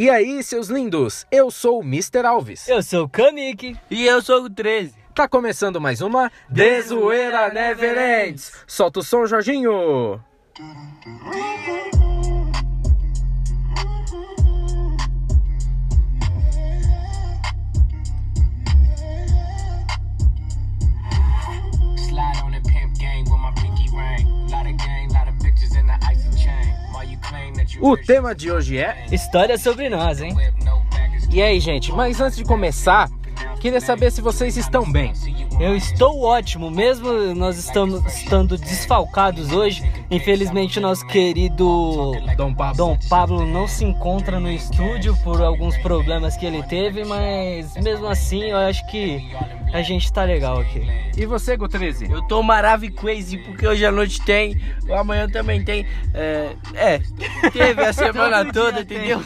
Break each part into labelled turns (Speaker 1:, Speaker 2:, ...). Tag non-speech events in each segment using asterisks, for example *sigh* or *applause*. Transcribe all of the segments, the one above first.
Speaker 1: E aí, seus lindos? Eu sou o Mr. Alves.
Speaker 2: Eu sou o Kamik.
Speaker 3: E eu sou o 13.
Speaker 1: Tá começando mais uma Dezoeira Never Ends. Solta o som, Jorginho. O tema de hoje é.
Speaker 2: História sobre nós, hein?
Speaker 1: E aí, gente, mas antes de começar, queria saber se vocês estão bem.
Speaker 2: Eu estou ótimo, mesmo nós estamos estando desfalcados hoje. Infelizmente, nosso querido
Speaker 1: Dom Pablo.
Speaker 2: Dom Pablo não se encontra no estúdio por alguns problemas que ele teve, mas mesmo assim, eu acho que a gente tá legal aqui.
Speaker 1: E você, Go 13?
Speaker 3: Eu tô maravilhoso porque hoje à noite tem, amanhã também tem. É, é teve a *laughs* semana toda, entendeu?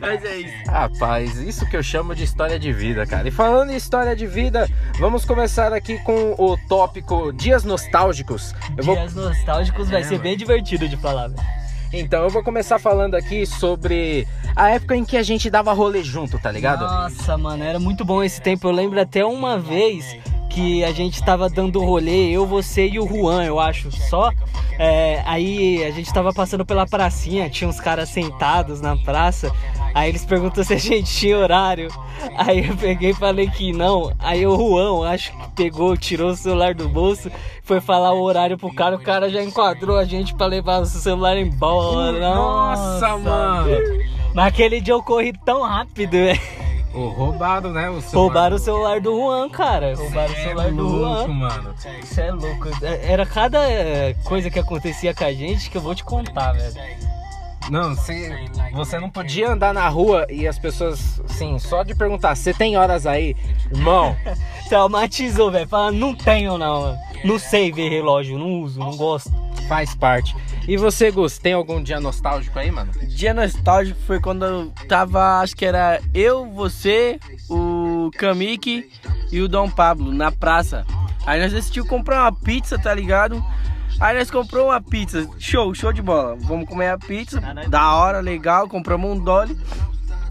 Speaker 3: Mas é isso.
Speaker 1: Rapaz, isso que eu chamo de história de vida, cara. E falando em história de vida, vamos começar aqui com o tópico Dias Nostálgicos. Eu vou
Speaker 2: Dias nostálgicos vai ser bem divertido de falar, velho.
Speaker 1: Então, eu vou começar falando aqui sobre a época em que a gente dava rolê junto, tá ligado?
Speaker 2: Nossa, mano, era muito bom esse tempo. Eu lembro até uma vez que a gente tava dando rolê, eu, você e o Juan, eu acho, só. É, aí a gente tava passando pela pracinha, tinha uns caras sentados na praça. Aí eles perguntam se a gente tinha horário. Aí eu peguei e falei que não. Aí o Juan, acho que pegou, tirou o celular do bolso, foi falar o horário pro cara. O cara já enquadrou a gente pra levar o celular embora.
Speaker 1: Nossa, mano.
Speaker 2: Naquele dia eu corri tão rápido, velho.
Speaker 1: Ô, roubaram, né? O celular.
Speaker 2: Roubaram o celular do Juan, cara. Roubaram o celular do
Speaker 1: louco,
Speaker 2: Juan.
Speaker 1: mano.
Speaker 2: Isso é louco. É- Era cada é, coisa que acontecia com a gente que eu vou te contar, velho.
Speaker 1: Não, você, você não podia andar na rua e as pessoas, assim, só de perguntar, você tem horas aí? Irmão, *laughs*
Speaker 2: Traumatizou, velho. Fala, não tenho não. mano. Não sei ver relógio, não uso, não gosto.
Speaker 1: faz parte. E você, Gus, tem algum dia nostálgico aí, mano?
Speaker 3: Dia nostálgico foi quando eu tava, acho que era eu, você, o Kamik e o Dom Pablo na praça. Aí nós decidimos comprar uma pizza, tá ligado? Aí nós compramos uma pizza, show, show de bola. Vamos comer a pizza, da hora, legal, compramos um dolly.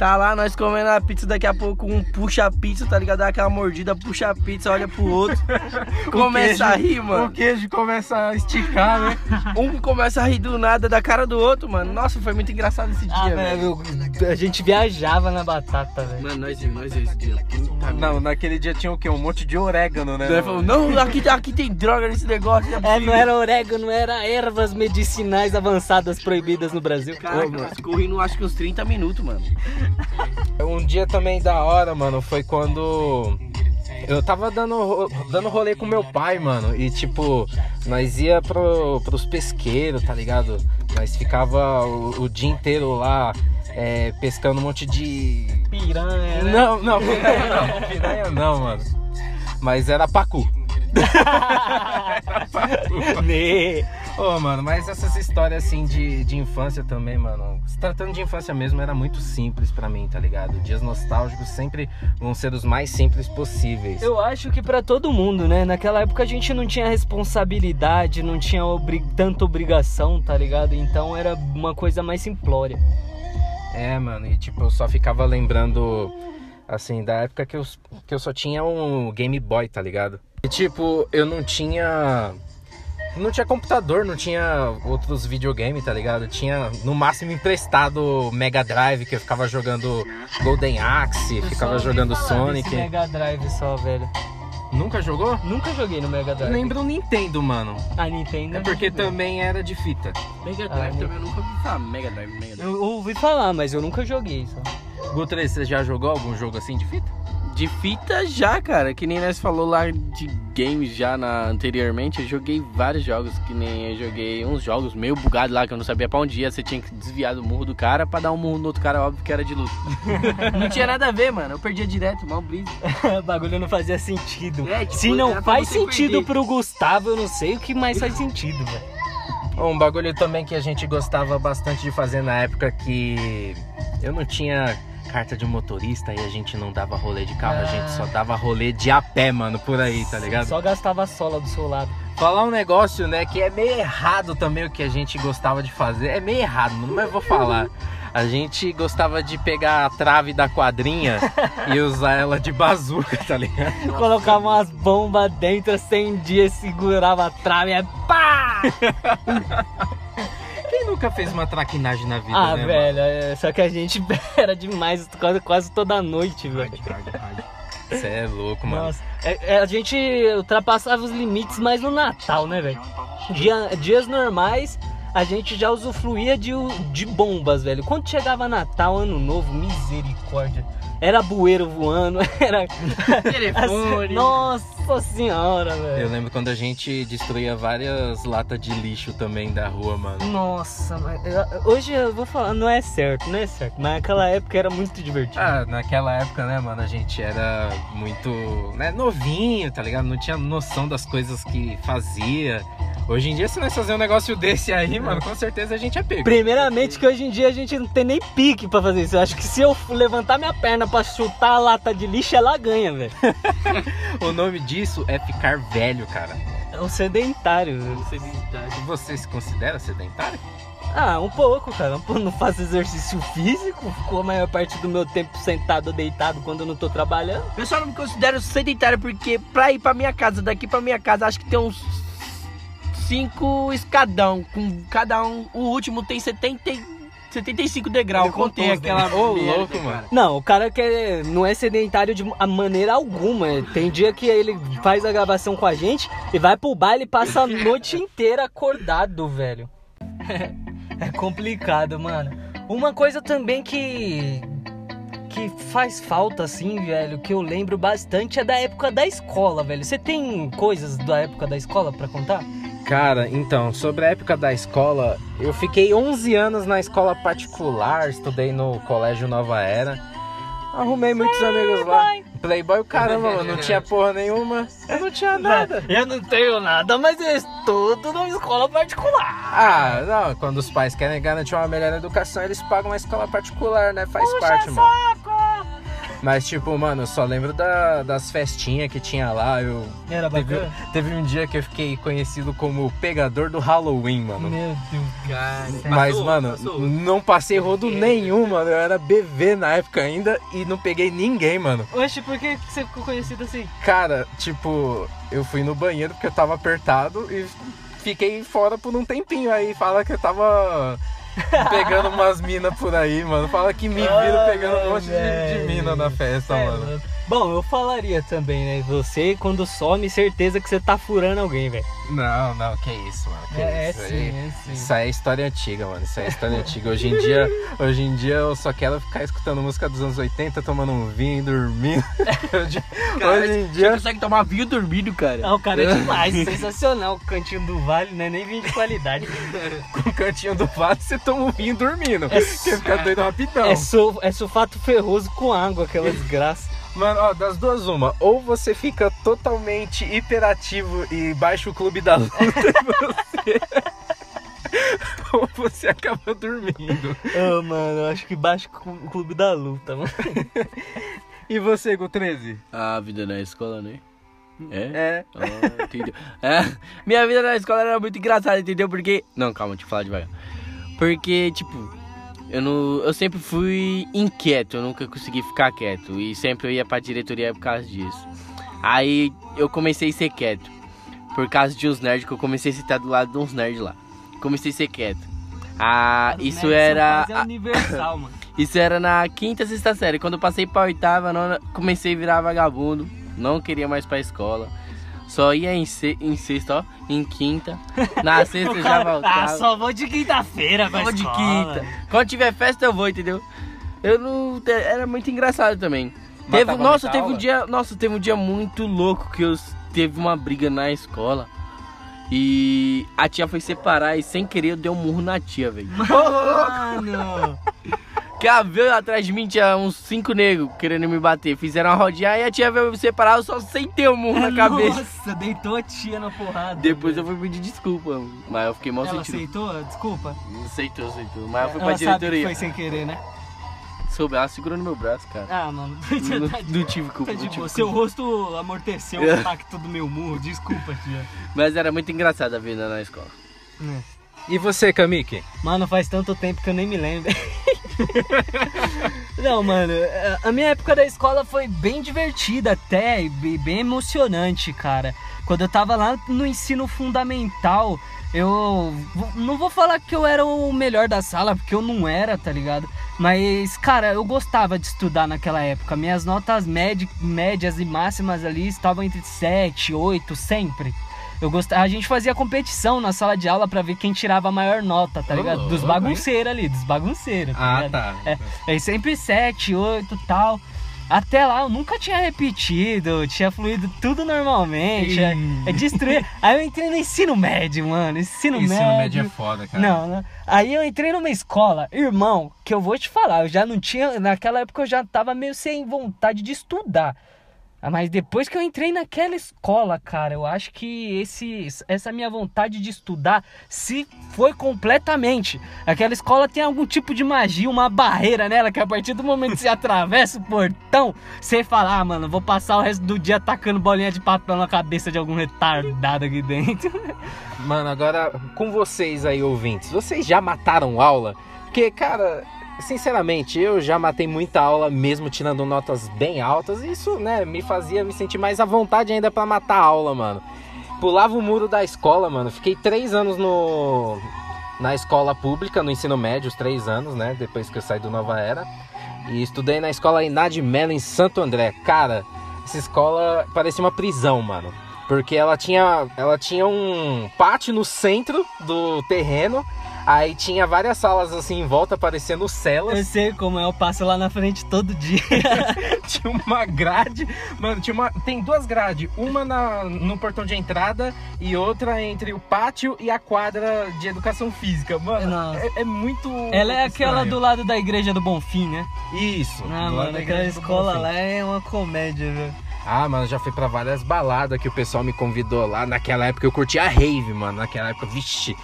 Speaker 3: Tá lá, nós comendo a pizza, daqui a pouco um puxa a pizza, tá ligado? Dá aquela mordida, puxa a pizza, olha pro outro. *laughs* começa a rir, mano.
Speaker 1: queijo começa a esticar, né? *laughs*
Speaker 3: Um começa a rir do nada da cara do outro, mano. Nossa, foi muito engraçado esse
Speaker 2: Ah,
Speaker 3: dia, velho.
Speaker 2: a gente viajava na batata, velho.
Speaker 3: Mano, nós, nós esse dia. Puta
Speaker 1: Não, naquele dia tinha o quê? Um monte de orégano, né?
Speaker 3: Falou, não, aqui, aqui tem droga nesse negócio.
Speaker 2: É,
Speaker 3: possível."
Speaker 2: não era orégano, era ervas medicinais avançadas proibidas no Brasil.
Speaker 3: Nós correndo acho que uns 30 minutos, mano. *laughs*
Speaker 1: Um dia também da hora, mano, foi quando eu tava dando, dando rolê com meu pai, mano. E tipo, nós ia pro, pros pesqueiros, tá ligado? Nós ficava o, o dia inteiro lá é, pescando um monte de.
Speaker 2: Piranha, né?
Speaker 1: Não, não, piranha não, piranha não, mano. Mas era pacu. *laughs*
Speaker 2: Né?
Speaker 1: Ô, mano, mas essas histórias assim de, de infância também, mano. Se tratando de infância mesmo, era muito simples pra mim, tá ligado? Dias nostálgicos sempre vão ser os mais simples possíveis.
Speaker 2: Eu acho que pra todo mundo, né? Naquela época a gente não tinha responsabilidade, não tinha obri- tanta obrigação, tá ligado? Então era uma coisa mais simplória.
Speaker 1: É, mano, e tipo, eu só ficava lembrando, assim, da época que eu, que eu só tinha um Game Boy, tá ligado? E tipo, eu não tinha. Não tinha computador, não tinha outros videogames, tá ligado? Tinha no máximo emprestado Mega Drive, que eu ficava jogando Golden Axe,
Speaker 2: Eu
Speaker 1: ficava jogando
Speaker 2: falar
Speaker 1: Sonic.
Speaker 2: desse Mega Drive só, velho.
Speaker 1: Nunca jogou?
Speaker 2: Nunca joguei no Mega
Speaker 1: Eu
Speaker 2: Drive.
Speaker 1: lembro o Nintendo, mano.
Speaker 2: A Nintendo.
Speaker 1: É porque também era de fita.
Speaker 3: Mega
Speaker 2: Drive
Speaker 3: também eu nunca ouvi falar. Mega Drive, Mega Drive.
Speaker 2: Eu ouvi falar, mas eu nunca joguei só.
Speaker 1: Gutre, você já jogou algum jogo assim de fita?
Speaker 3: De fita já, cara. Que nem nós falou lá de games já na, anteriormente. Eu joguei vários jogos. Que nem eu joguei uns jogos meio bugados lá que eu não sabia pra onde ia. Você tinha que desviar do murro do cara pra dar um murro no outro cara, óbvio que era de luta. *laughs* não tinha nada a ver, mano. Eu perdia direto, mal brisa. *laughs*
Speaker 2: o bagulho não fazia sentido.
Speaker 3: É, tipo,
Speaker 2: Se não faz sentido
Speaker 3: perder.
Speaker 2: pro Gustavo, eu não sei o que mais faz sentido, velho.
Speaker 1: Um bagulho também que a gente gostava bastante de fazer na época que eu não tinha carta de motorista e a gente não dava rolê de carro, a gente só dava rolê de a pé, mano, por aí, tá ligado?
Speaker 2: Só gastava a sola do seu lado.
Speaker 1: Falar um negócio, né, que é meio errado também o que a gente gostava de fazer. É meio errado, mano, mas eu vou falar. A gente gostava de pegar a trave da quadrinha *laughs* e usar ela de bazuca, tá ligado? *laughs*
Speaker 2: Colocava umas bombas dentro, acendia, segurava a trave, é pá! *laughs*
Speaker 1: Nunca fez uma traquinagem na vida,
Speaker 2: Ah,
Speaker 1: né,
Speaker 2: velho, é, só que a gente *laughs* era demais quase, quase toda noite, velho.
Speaker 1: Você é louco, mano.
Speaker 2: Nossa, é- é, a gente ultrapassava os limites mais no Natal, né, velho? Dia- dias normais, a gente já usufruía de, de bombas, velho. Quando chegava Natal, Ano Novo, misericórdia. Era bueiro voando, *laughs* era.
Speaker 3: Telefone. *laughs*
Speaker 2: Nossa senhora,
Speaker 1: Eu
Speaker 2: velho.
Speaker 1: lembro quando a gente destruía várias latas de lixo também da rua, mano.
Speaker 2: Nossa, mas eu- hoje eu vou falar, não é certo, não é certo. Mas naquela época era muito divertido.
Speaker 1: Ah, naquela época, né, mano, a gente era muito, né, novinho, tá ligado? Não tinha noção das coisas que fazia. Hoje em dia, se nós fazer um negócio desse aí, mano, com certeza a gente é pego.
Speaker 2: Primeiramente que hoje em dia a gente não tem nem pique pra fazer isso. Eu acho que se eu levantar minha perna pra chutar a lata de lixo, ela ganha, velho. *laughs*
Speaker 1: O nome disso é ficar velho, cara.
Speaker 2: É um sedentário. velho.
Speaker 1: Você se considera sedentário?
Speaker 2: Ah, um pouco, cara. Um pouco. Não faço exercício físico. Ficou a maior parte do meu tempo sentado ou deitado quando eu não tô trabalhando.
Speaker 3: Eu só não me considero sedentário porque pra ir pra minha casa, daqui pra minha casa, acho que tem uns cinco escadão. Com cada um. O último tem 70, e- 75 degraus. Eu contei aquela.
Speaker 1: Ô, louco,
Speaker 3: cara.
Speaker 1: mano.
Speaker 2: Não, o cara que é- não é sedentário de a maneira alguma. Tem dia que ele faz a gravação com a gente e vai pro baile e passa a noite inteira acordado, velho. É complicado, mano. Uma coisa também que que faz falta assim, velho, que eu lembro bastante é da época da escola, velho. Você tem coisas da época da escola pra contar?
Speaker 1: Cara, então, sobre a época da escola, eu fiquei 11 anos na escola particular, estudei no Colégio Nova Era. Arrumei muitos amigos lá. Playboy, o caramba, mano, não tinha porra nenhuma. Eu não tinha nada.
Speaker 2: Eu não tenho nada, mas eu estudo numa escola particular.
Speaker 1: Ah, não, quando os pais querem garantir uma melhor educação, eles pagam uma escola particular, né? Faz parte, mano. Mas, tipo, mano, eu só lembro da- das festinhas que tinha lá. Eu,
Speaker 2: Era
Speaker 1: teve,
Speaker 2: bacana?
Speaker 1: teve um dia que eu fiquei conhecido como o pegador do Halloween, mano.
Speaker 2: Meu Deus.
Speaker 1: Mas,
Speaker 3: Passou,
Speaker 1: mano,
Speaker 3: passou.
Speaker 1: não passei rodo nenhum, mano. Eu era bebê na época ainda e não peguei ninguém, mano.
Speaker 2: Oxe, por que que você ficou conhecido assim?
Speaker 1: Cara, tipo, eu fui no banheiro porque eu tava apertado e fiquei fora por um tempinho. Aí fala que eu tava pegando umas minas por aí, mano. Fala que me viram pegando um monte de, de mina na festa,
Speaker 2: É,
Speaker 1: mano.
Speaker 2: Bom, eu falaria também, né? Você, quando some, certeza que você tá furando alguém, velho.
Speaker 1: Não, não, que isso, mano. Que isso aí.
Speaker 2: é sim.
Speaker 1: Isso aí é história antiga, mano. Isso aí é história antiga. Hoje em dia, hoje em dia eu só quero ficar escutando música dos anos 80, tomando um vinho, dormindo. Hoje, *laughs*
Speaker 3: Cara,
Speaker 1: hoje em
Speaker 3: Você
Speaker 1: dia.
Speaker 3: consegue tomar vinho dormindo, cara.
Speaker 2: Não, cara, é demais. *laughs* sensacional. O cantinho do vale, né? Nem vinho de qualidade. *laughs*
Speaker 1: Com o cantinho do vaso, você toma um vinho dormindo. Quer ficar doido rapidão.
Speaker 2: É, sul, é sulfato ferroso com água, aquela desgraça.
Speaker 1: Mano, ó, das duas, uma. Ou você fica totalmente hiperativo e baixa o clube da luta e você. *laughs* ou você acaba dormindo.
Speaker 2: Ah, mano, eu acho que baixa o clube da luta, mano.
Speaker 1: E você, Go 13?
Speaker 3: A vida na escola, né? É?
Speaker 1: É.
Speaker 3: Ah, entendeu? É, minha vida na escola era muito engraçada, entendeu? Porque. Não, calma, deixa eu falar devagar. Porque, tipo, eu, não, eu sempre fui inquieto, eu nunca consegui ficar quieto. E sempre eu ia pra diretoria por causa disso. Aí eu comecei a ser quieto. Por causa de uns nerds que eu comecei a sentar do lado de uns nerds lá. Comecei a ser quieto. Ah, isso era.
Speaker 2: É universal, *coughs* mano.
Speaker 3: Isso era na quinta, sexta série. Quando eu passei pra oitava, nona, comecei a virar vagabundo. Não queria mais pra escola. Só ia em, se, em sexta, ó. Em quinta. Na *laughs* sexta eu já voltava.
Speaker 2: Ah, só vou de quinta-feira,
Speaker 3: Só
Speaker 2: vai
Speaker 3: de quinta. Quando tiver festa eu vou, entendeu? Eu não. Era muito engraçado também. Teve, nossa, teve um dia. Nossa, teve um dia muito louco que eu teve uma briga na escola. E a tia foi separar e sem querer eu dei um murro na tia, velho.
Speaker 2: Mano. *laughs*
Speaker 3: Que ela veio atrás de mim, tinha uns cinco negros querendo me bater. Fizeram uma rodinha e a tia veio me separar, eu só sentei o murro na *laughs* cabeça.
Speaker 2: Nossa, deitou a tia na porrada.
Speaker 3: Depois eu fui pedir desculpa, mas eu fiquei mal
Speaker 2: Ela
Speaker 3: sentido.
Speaker 2: aceitou? Desculpa.
Speaker 3: Aceitou, aceitou. Mas eu fui pra
Speaker 2: Ela sabe que
Speaker 3: diretoria.
Speaker 2: foi sem querer, né?
Speaker 3: Soube, ela segurou no meu braço, cara.
Speaker 2: Ah, mano. *laughs*
Speaker 3: Não,
Speaker 2: de
Speaker 3: não tive culpa.
Speaker 2: Tá de
Speaker 3: não tive
Speaker 2: boa. Seu
Speaker 3: culpa.
Speaker 2: rosto amorteceu
Speaker 3: É. *laughs*
Speaker 2: o impacto do meu murro. Desculpa, tia.
Speaker 3: Mas era muito engraçado a vida na escola.
Speaker 1: E você, Kamiki?
Speaker 2: Mano, faz tanto tempo que eu nem me lembro. *laughs* Não, mano, a minha época da escola foi bem divertida até, e be- bem emocionante, cara. Quando eu tava lá no ensino fundamental, eu não vou falar que eu era o melhor da sala, porque eu não era, tá ligado? Mas, cara, eu gostava de estudar naquela época. Minhas notas médi- médias e máximas ali estavam entre 7, 8, sempre. Eu gostava, a gente fazia competição na sala de aula pra ver quem tirava a maior nota, tá ligado? Dos bagunceiros ali, dos bagunceiros, tá
Speaker 1: Ah,
Speaker 2: ligado?
Speaker 1: tá.
Speaker 2: É, é sempre 7, 8 e tal. Até lá eu nunca tinha repetido, tinha fluído tudo normalmente. É, é destruir. Aí eu entrei no ensino médio, mano. Ensino,
Speaker 1: Ensino
Speaker 2: médio.
Speaker 1: médio é foda, cara.
Speaker 2: Não, não. Aí eu entrei numa escola, irmão, que eu vou te falar, eu já não tinha. Naquela época eu já tava meio sem vontade de estudar. Ah, Mas depois que eu entrei naquela escola, cara, eu acho que esse, essa minha vontade de estudar se foi completamente. Aquela escola tem algum tipo de magia, uma barreira nela, que a partir do momento que você *laughs* atravessa o portão, você fala, ah, mano, vou passar o resto do dia tacando bolinha de papel na cabeça de algum retardado aqui dentro.
Speaker 1: Mano, agora com vocês aí, ouvintes, vocês já mataram aula? Porque, cara, sinceramente, eu já matei muita aula mesmo tirando notas bem altas. E isso, né, me fazia me sentir mais à vontade ainda pra matar a aula, mano. Pulava o muro da escola, mano. Fiquei três anos no na escola pública, no ensino médio, os três anos, né? Depois que eu saí do Nova Era. E estudei na escola Inad Mello em Santo André. Cara, essa escola parecia uma prisão, mano. Porque ela tinha, ela tinha um pátio no centro do terreno. Aí tinha várias salas assim em volta, parecendo
Speaker 2: Eu
Speaker 1: celas.
Speaker 2: sei como é, eu passo lá na frente todo dia. *laughs*
Speaker 1: tinha uma grade. Mano, tinha uma. Tem duas grades. Uma na, no portão de entrada e outra entre o pátio e a quadra de educação física. Mano, é, é muito.
Speaker 2: Ela é aquela
Speaker 1: estranho.
Speaker 2: do lado da igreja do Bonfim, né?
Speaker 1: Isso.
Speaker 2: Ah, mano, aquela escola lá é uma comédia, velho.
Speaker 1: Ah, mano, já fui pra várias baladas que o pessoal me convidou lá. Naquela época eu curtia rave, mano. Naquela época, vixe.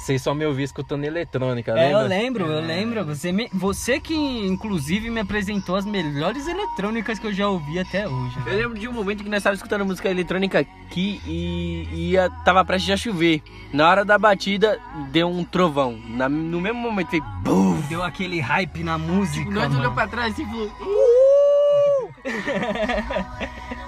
Speaker 1: Vocês só me ouviam escutando eletrônica,
Speaker 2: É, eu lembro, eu lembro. Você, me- você que, inclusive, me apresentou as melhores eletrônicas que eu já ouvi até hoje.
Speaker 3: Eu lembro de um momento que nós estávamos escutando música eletrônica aqui e ia, tava prestes a chover. Na hora da batida, deu um trovão. Na- no mesmo momento, fez BUM!
Speaker 2: Deu aquele hype na música.
Speaker 3: Nós
Speaker 2: mano.
Speaker 3: olhamos pra trás e falou. *laughs*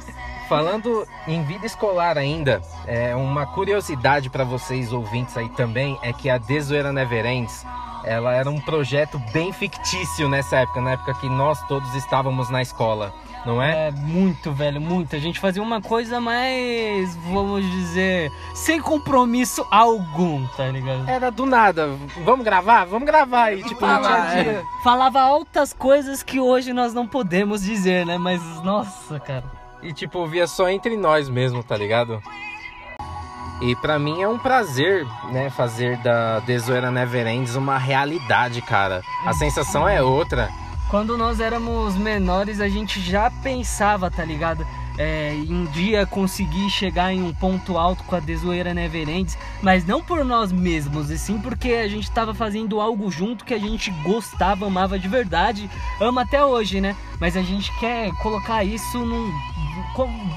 Speaker 1: Falando em vida escolar ainda, é uma curiosidade pra vocês ouvintes aí também é que a Desoeira Never Ends, ela era um projeto bem fictício nessa época, na época que nós todos estávamos na escola, não é?
Speaker 2: É muito, velho, muito. A gente fazia uma coisa mais, vamos dizer, sem compromisso algum, tá ligado?
Speaker 1: Era do nada, vamos gravar? Vamos gravar e tipo,
Speaker 3: gravar, é.
Speaker 1: dia.
Speaker 2: Falava altas coisas que hoje nós não podemos dizer, né? Mas, nossa, cara.
Speaker 1: E tipo, via só entre nós mesmo, tá ligado? E pra mim é um prazer, né, fazer da Desoeira Never Ends uma realidade, cara. A sensação é outra.
Speaker 2: Quando nós éramos menores, a gente já pensava, tá ligado? É, um dia conseguir chegar em um ponto alto com a Desoeira Neverends, mas não por nós mesmos, e sim porque a gente tava fazendo algo junto que a gente gostava, amava de verdade, ama até hoje, né? Mas a gente quer colocar isso num,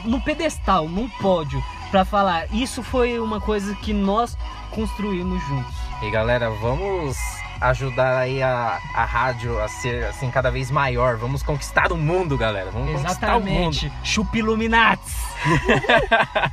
Speaker 2: num pedestal, num pódio, pra falar, isso foi uma coisa que nós construímos juntos.
Speaker 1: E galera, vamos ajudar aí a, a rádio a ser assim cada vez maior. Vamos conquistar o mundo, galera. Vamos conquistar o mundo.
Speaker 2: Exatamente. Chupa Illuminatis. *laughs*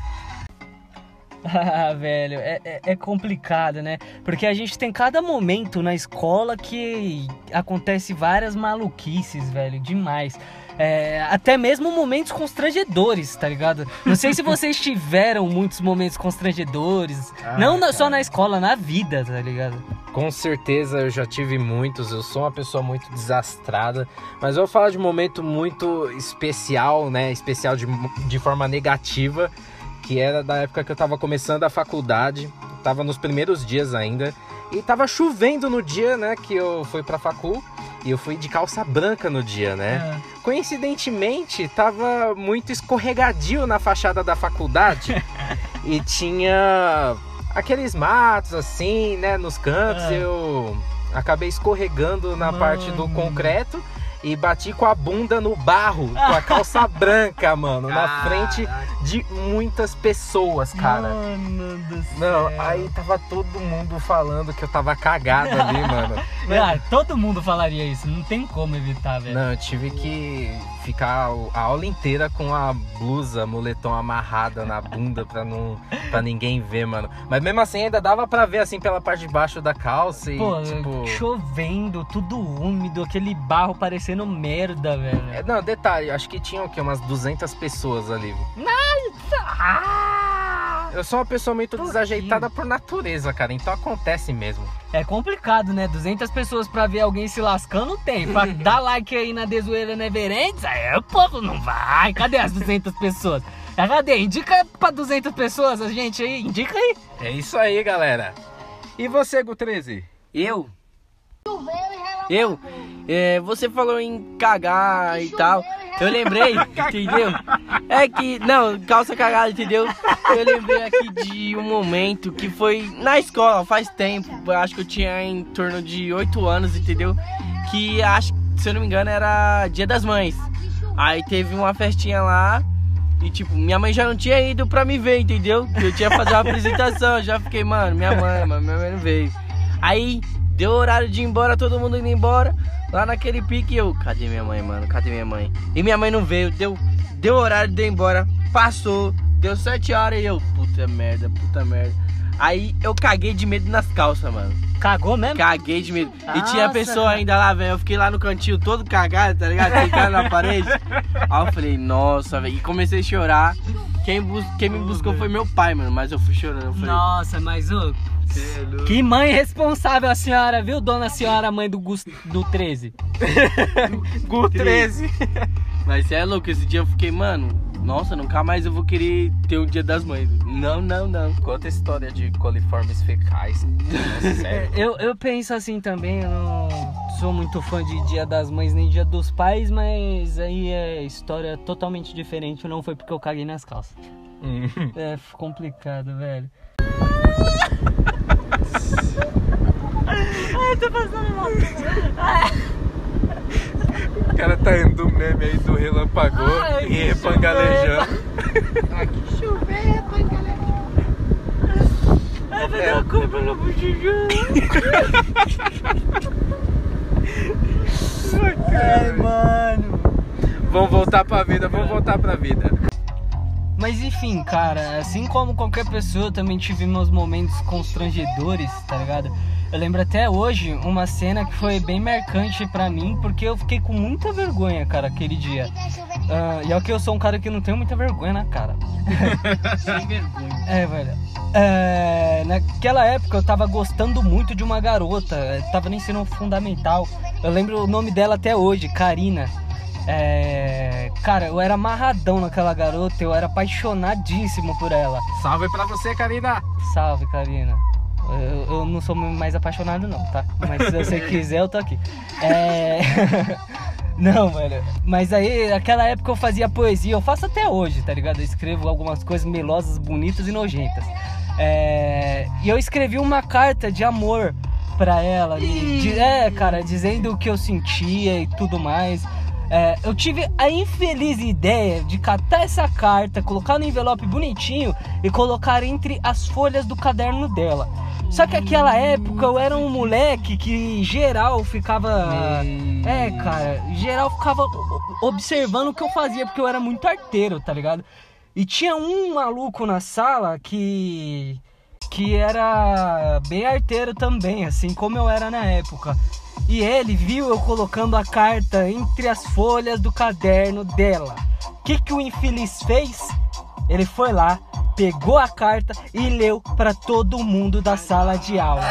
Speaker 2: ah, velho, é, é- é complicado, né? Porque a gente tem cada momento na escola que acontece várias maluquices, velho, demais. É, até mesmo momentos constrangedores, tá ligado? Não sei se vocês tiveram muitos momentos constrangedores. *laughs*
Speaker 1: Ah,
Speaker 2: não na- só na escola, na vida, tá ligado?
Speaker 1: Com certeza eu já tive muitos, eu sou uma pessoa muito desastrada, mas eu vou falar de um momento muito especial, né? Especial de, de forma negativa, que era da época que eu tava começando a faculdade, tava nos primeiros dias ainda, e tava chovendo no dia, né, que eu fui pra facul, e eu fui de calça branca no dia, né? Coincidentemente, tava muito escorregadio na fachada da faculdade *laughs* e tinha aqueles matos assim, né, nos cantos.
Speaker 2: É.
Speaker 1: Eu acabei escorregando na
Speaker 2: Mano.
Speaker 1: parte do concreto e bati com a bunda no barro, com a calça *laughs* branca, mano, na frente de muitas pessoas, cara.
Speaker 2: Mano do céu.
Speaker 1: Não, aí tava todo mundo falando que eu tava cagado ali, mano. *laughs*
Speaker 2: Ah, todo mundo falaria isso, não tem como evitar, velho.
Speaker 1: Não, eu tive que ficar a aula inteira com a blusa, moletom amarrada na bunda pra, não, pra ninguém ver, mano. Mas mesmo assim ainda dava pra ver assim pela parte de baixo da calça e
Speaker 2: Pô,
Speaker 1: tipo.
Speaker 2: chovendo, tudo úmido, aquele barro parecendo merda, velho.
Speaker 1: É, Não, detalhe, acho que tinha o quê? Umas 200 pessoas ali.
Speaker 2: Ah!
Speaker 1: Eu sou uma pessoa muito desajeitada por natureza, cara, então acontece mesmo.
Speaker 2: É complicado, né? 200 pessoas pra ver alguém se lascando tem. Pra *laughs* dar like aí na Desoeira Neverends, aí o povo não vai. Cadê as 200 pessoas? Ah, Cadê? Indica pra 200 pessoas a gente aí, indica aí.
Speaker 1: É isso aí, galera. E você, Gu 13?
Speaker 3: Eu? Eu? É, você falou em cagar e tal. Eu lembrei, *laughs* entendeu? É que, não, calça cagada, entendeu? Eu lembrei aqui de um momento que foi na escola, faz tempo. Acho que eu tinha em torno de 8 anos, entendeu? Que acho, se eu não me engano, era Dia das Mães. Aí teve uma festinha lá. E tipo, minha mãe já não tinha ido pra me ver, entendeu? Eu tinha que fazer uma apresentação, já fiquei, mano, minha mãe, mas minha mãe não veio. Aí deu horário de ir embora, todo mundo indo embora. Lá naquele pique eu, cadê minha mãe, mano? Cadê minha mãe? E minha mãe não veio, deu, deu horário de ir embora, passou, deu sete horas e eu, puta merda, puta merda. Aí eu caguei de medo nas calças, mano.
Speaker 2: Cagou mesmo?
Speaker 3: Caguei de medo. E tinha
Speaker 2: Nossa,
Speaker 3: pessoa ainda lá, velho. Eu fiquei lá no cantinho todo cagado, tá ligado? Clicando na *laughs* parede. Aí eu falei, nossa, velho. E comecei a chorar. Quem, bus- quem me buscou foi meu pai, mano. Mas eu fui chorando. Eu falei,
Speaker 2: Nossa, mas ô, que mãe responsável a senhora, viu, dona senhora, mãe do, Gus, do 13? *laughs*
Speaker 1: Gu 13.
Speaker 3: Mas é louco, esse dia eu fiquei, mano, nossa, nunca mais eu vou querer ter um dia das mães. Não, não, não.
Speaker 1: Conta a história de coliformes fecais. Sério. *laughs*
Speaker 2: Eu, eu penso assim também, eu não sou muito fã de Dia das Mães nem Dia dos Pais, mas aí é história totalmente diferente, não foi porque eu caguei nas calças.
Speaker 1: Hum.
Speaker 2: É complicado, velho.
Speaker 1: O cara tá indo do meme aí do relampagou
Speaker 2: Ai,
Speaker 1: e
Speaker 2: que
Speaker 1: repangalejando.
Speaker 2: Ai, vai dar uma coisa pela bochecha. Ai, mano.
Speaker 1: Vamos voltar pra vida, vamos voltar pra vida.
Speaker 2: Mas enfim, cara, assim como qualquer pessoa, eu também tive meus momentos constrangedores, tá ligado? Eu lembro até hoje uma cena que foi bem marcante pra mim, porque eu fiquei com muita vergonha, cara, aquele dia. Ah, e é o que eu sou um cara que não tem muita vergonha na cara.
Speaker 3: Sem vergonha. *laughs*
Speaker 2: É, velho. É, naquela época eu tava gostando muito de uma garota, tava no ensino fundamental. Eu lembro o nome dela até hoje, Karina. É, cara, eu era amarradão naquela garota, eu era apaixonadíssimo por ela.
Speaker 1: Salve pra você, Karina.
Speaker 2: Salve, Karina. Eu, eu não sou mais apaixonado não, tá? Mas se você *laughs* quiser, eu tô aqui. É... *laughs* Não, velho. Mas aí, naquela época eu fazia poesia, eu faço até hoje, tá ligado? Eu escrevo algumas coisas melosas, bonitas e nojentas. É, E eu escrevi uma carta de amor pra ela. de- É, cara, dizendo o que eu sentia e tudo mais. É, eu tive a infeliz ideia de catar essa carta, colocar no envelope bonitinho e colocar entre as folhas do caderno dela. Só que naquela época eu era um moleque que geral ficava. É, cara, geral ficava observando o que eu fazia, porque eu era muito arteiro, tá ligado? E tinha um maluco na sala que. Que era bem arteiro também, assim como eu era na época. E ele viu eu colocando a carta entre as folhas do caderno dela. O que, que o infeliz fez? Ele foi lá, pegou a carta e leu pra todo mundo da sala de aula.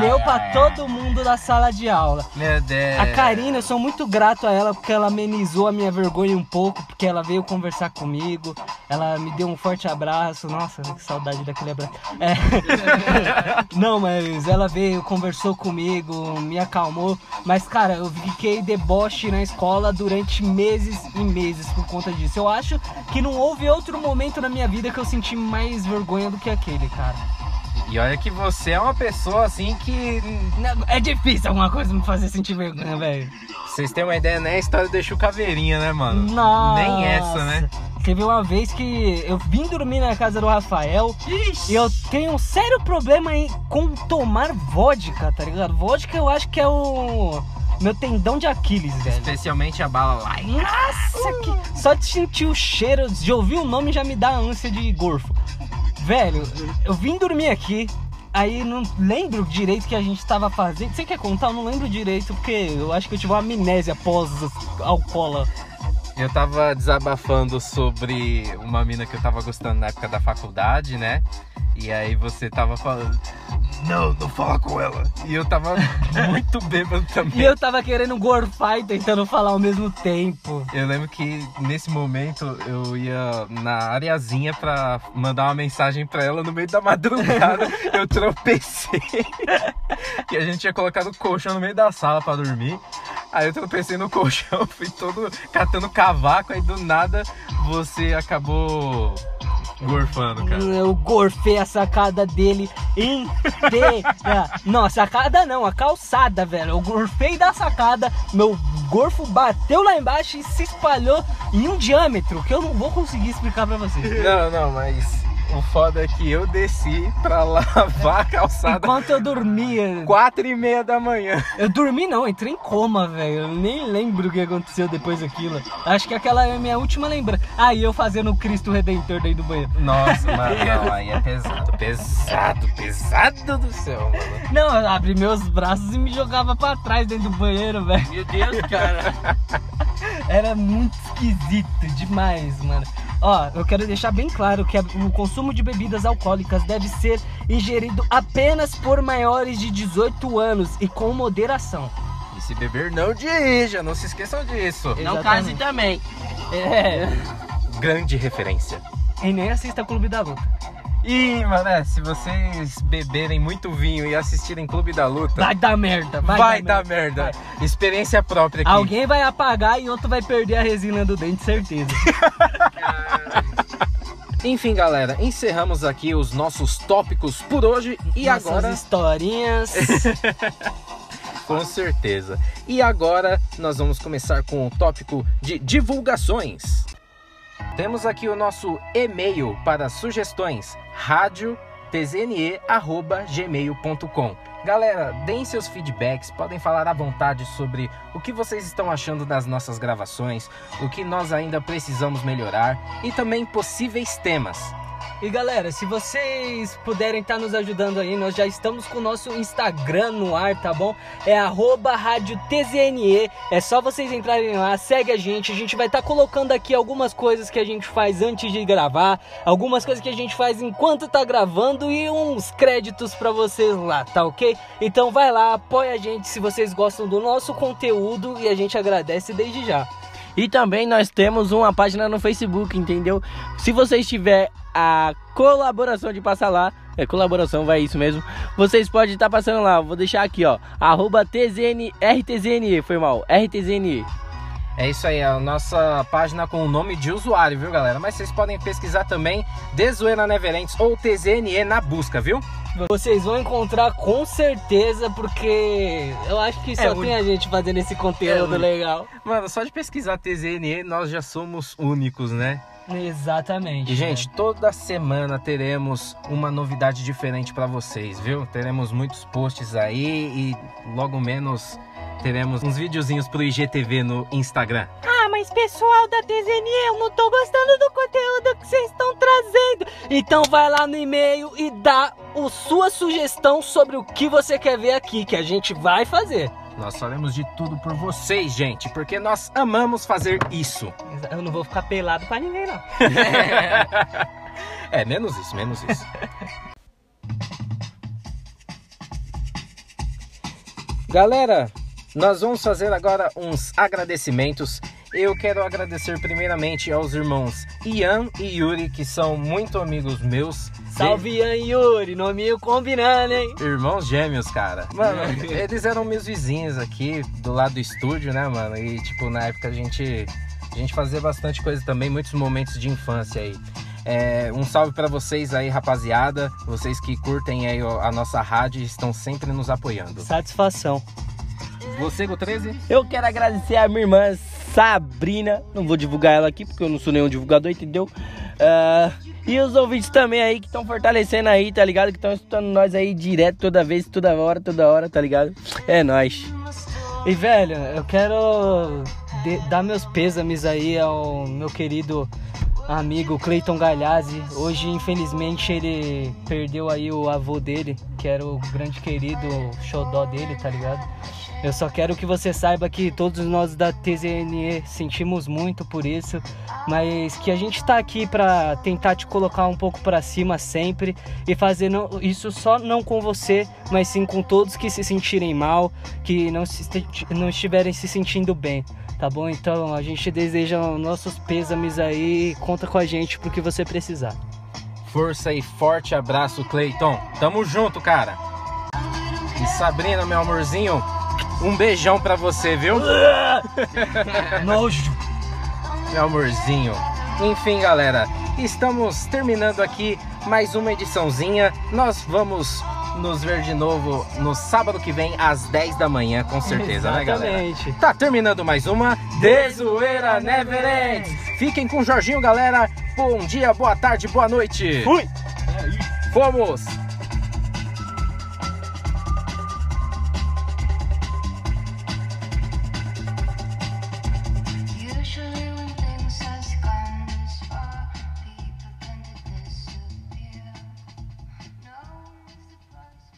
Speaker 2: leu pra todo mundo da sala de aula.
Speaker 1: Meu Deus.
Speaker 2: A Karina, eu sou muito grato a ela porque ela amenizou a minha vergonha um pouco, porque ela veio conversar comigo, ela me deu um forte abraço. Nossa, que saudade daquele abraço. É. *laughs* Não, mas ela veio, conversou comigo, me acalmou. Mas, cara, eu fiquei deboche na escola durante meses e meses por conta disso. Eu acho que não houve outro momento na minha vida que eu senti mais vergonha do que aquele, cara.
Speaker 1: E olha que você é uma pessoa assim que.
Speaker 2: Não, É difícil alguma coisa me fazer sentir vergonha, velho.
Speaker 1: Vocês têm uma ideia, né? A história do Exu Caveirinha, né, mano?
Speaker 2: Nossa.
Speaker 1: Nem essa, né?
Speaker 2: teve uma vez que eu vim dormir na casa do Rafael e eu tenho um sério problema em, com tomar vodka, tá ligado? Vodka eu acho que é o meu tendão de Aquiles, velho.
Speaker 1: Especialmente a bala light.
Speaker 2: Nossa, que... só de sentir o cheiro, de ouvir o nome já me dá ânsia de gorfo. Velho, eu vim dormir aqui, aí não lembro direito o que a gente tava fazendo. Você quer contar? Eu não lembro direito, porque eu acho que eu tive uma amnésia pós-alcoola.
Speaker 1: Eu tava desabafando sobre uma mina que eu tava gostando na época da faculdade, né? E aí você tava falando, não, não fala com ela. E eu tava *laughs* muito bêbado também.
Speaker 2: E eu tava querendo gorfar e tentando falar ao mesmo tempo.
Speaker 1: Eu lembro que nesse momento eu ia na areazinha pra mandar uma mensagem pra ela no meio da madrugada. *laughs* eu tropecei. que a gente tinha colocado o colchão no meio da sala pra dormir. Aí eu tropecei no colchão, *laughs* fui todo catando cavaco, aí do nada você acabou gorfando, cara.
Speaker 2: Eu gorfei a sacada dele inteira. não, a sacada não, a calçada, velho. Eu gorfei da sacada, meu gorfo bateu lá embaixo e se espalhou em um diâmetro que eu não vou conseguir explicar pra você.
Speaker 1: Não, não, mas o foda é que eu desci pra lavar a calçada
Speaker 2: Enquanto eu dormia.
Speaker 1: quatro e meia da manhã.
Speaker 2: Eu dormi não, entrei em coma, velho. Eu nem lembro o que aconteceu depois daquilo. Acho que aquela é a minha última lembrança. Aí eu fazendo o Cristo Redentor dentro do banheiro.
Speaker 1: Nossa, *laughs* mano, não, aí é pesado, pesado, pesado do céu, mano.
Speaker 2: Não, eu abri meus braços e me jogava pra trás dentro do banheiro, velho.
Speaker 3: Meu Deus, cara. *laughs*
Speaker 2: Era muito esquisito demais, mano. Ó, eu quero deixar bem claro que o consumo de bebidas alcoólicas deve ser ingerido apenas por maiores de 18 anos e com moderação.
Speaker 1: E se beber, não dirija, não se esqueçam disso.
Speaker 3: Não
Speaker 2: Exatamente.
Speaker 3: case também.
Speaker 2: É.
Speaker 1: Grande referência.
Speaker 2: E nem assista Clube da Luta.
Speaker 1: E, mano, é, se vocês beberem muito vinho e assistirem Clube da Luta,
Speaker 2: Vai dar merda, vai,
Speaker 1: vai, dar merda. Experiência própria aqui.
Speaker 2: Alguém vai apagar e outro vai perder a resina do dente, certeza. *laughs*
Speaker 1: Enfim, galera, encerramos aqui os nossos tópicos por hoje e
Speaker 2: Nossas
Speaker 1: agora
Speaker 2: historinhas. *laughs*
Speaker 1: Com certeza. E agora nós vamos começar com o tópico de divulgações. Temos aqui o nosso e-mail para sugestões: rádio.tzne@gmail.com. Galera, deem seus feedbacks, podem falar à vontade sobre o que vocês estão achando das nossas gravações, o que nós ainda precisamos melhorar e também possíveis temas.
Speaker 2: E galera, se vocês puderem estar nos ajudando aí, nós já estamos com o nosso Instagram no ar, tá bom? É arroba rádio TZNE. É só vocês entrarem lá, segue a gente. A gente vai estar colocando aqui algumas coisas que a gente faz antes de gravar, algumas coisas que a gente faz enquanto tá gravando e uns créditos pra vocês lá, tá ok? Então vai lá, apoia a gente se vocês gostam do nosso conteúdo e a gente agradece desde já.
Speaker 3: E também nós temos uma página no Facebook, entendeu? Se vocês tiver a colaboração de passar lá, é colaboração, vai isso mesmo. Vocês podem estar passando lá, vou deixar aqui, ó, arroba TZN, RTZNE, foi mal, RTZNE.
Speaker 1: É isso aí, a nossa página com o nome de usuário, viu, galera? Mas vocês podem pesquisar também Dezoeira Neverentes ou TZNE na busca, viu?
Speaker 2: Vocês vão encontrar com certeza, porque eu acho que só
Speaker 1: É,
Speaker 2: tem a gente fazendo esse conteúdo
Speaker 1: É,
Speaker 2: legal.
Speaker 1: Mano, só de pesquisar TZNE nós já somos únicos, né?
Speaker 2: Exatamente.
Speaker 1: E, gente, toda semana teremos uma novidade diferente pra vocês, viu? Teremos muitos posts aí e logo menos teremos uns videozinhos pro IGTV no Instagram.
Speaker 2: Ah, mas pessoal da TZNE, eu não tô gostando do conteúdo que vocês estão trazendo. Então vai lá no e-mail e dá a sua sugestão sobre o que você quer ver aqui, que a gente vai fazer.
Speaker 1: Nós faremos de tudo por vocês, gente, porque nós amamos fazer isso.
Speaker 2: Eu não vou ficar pelado pra ninguém, não. *laughs*
Speaker 1: É, menos isso, menos isso. Galera, nós vamos fazer agora uns agradecimentos. Eu quero agradecer primeiramente aos irmãos Ian e Yuri, que são muito amigos meus.
Speaker 2: Salve, Ian e Yuri, nominho combinando, hein?
Speaker 1: Irmãos gêmeos, cara. Mano, *laughs* eles eram meus vizinhos aqui do lado do estúdio, né, mano? E tipo, na época a gente a gente fazia bastante coisa também, muitos momentos de infância aí. É, um salve pra vocês aí, rapaziada. Vocês que curtem aí a nossa rádio e estão sempre nos apoiando.
Speaker 2: Satisfação.
Speaker 1: Você, Go 13?
Speaker 3: Eu quero agradecer a minha irmã Sabrina. Não vou divulgar ela aqui porque eu não sou nenhum divulgador, entendeu? Ah, e os ouvintes também aí que estão fortalecendo aí, tá ligado? Que estão escutando nós aí direto toda vez, toda hora, toda hora, tá ligado? É nóis.
Speaker 2: E velho, eu quero dar meus pêsames aí ao meu querido amigo Cleiton Galhazzi. Hoje, infelizmente, ele perdeu aí o avô dele, que era o grande querido xodó dele, tá ligado? Eu só quero que você saiba que todos nós da TZNE sentimos muito por isso, mas que a gente tá aqui pra tentar te colocar um pouco pra cima sempre e fazer isso só não com você, mas sim com todos que se sentirem mal, que não, se, não estiverem se sentindo bem, tá bom? Então a gente deseja nossos pêsames aí, conta com a gente pro que você precisar.
Speaker 1: Força e forte abraço, Cleiton. Tamo junto, cara. E Sabrina, meu amorzinho, um beijão pra você, viu? *laughs*
Speaker 2: Nojo!
Speaker 1: meu amorzinho. Enfim, galera, estamos terminando aqui mais uma ediçãozinha. Nós vamos nos ver de novo no sábado que vem, às 10 da manhã, com certeza, né, galera?
Speaker 2: Exatamente.
Speaker 1: Tá terminando mais uma De Zoeira Never Ends. Fiquem com o Jorginho, galera. Bom dia, boa tarde, boa noite.
Speaker 2: Fui!
Speaker 1: Fomos!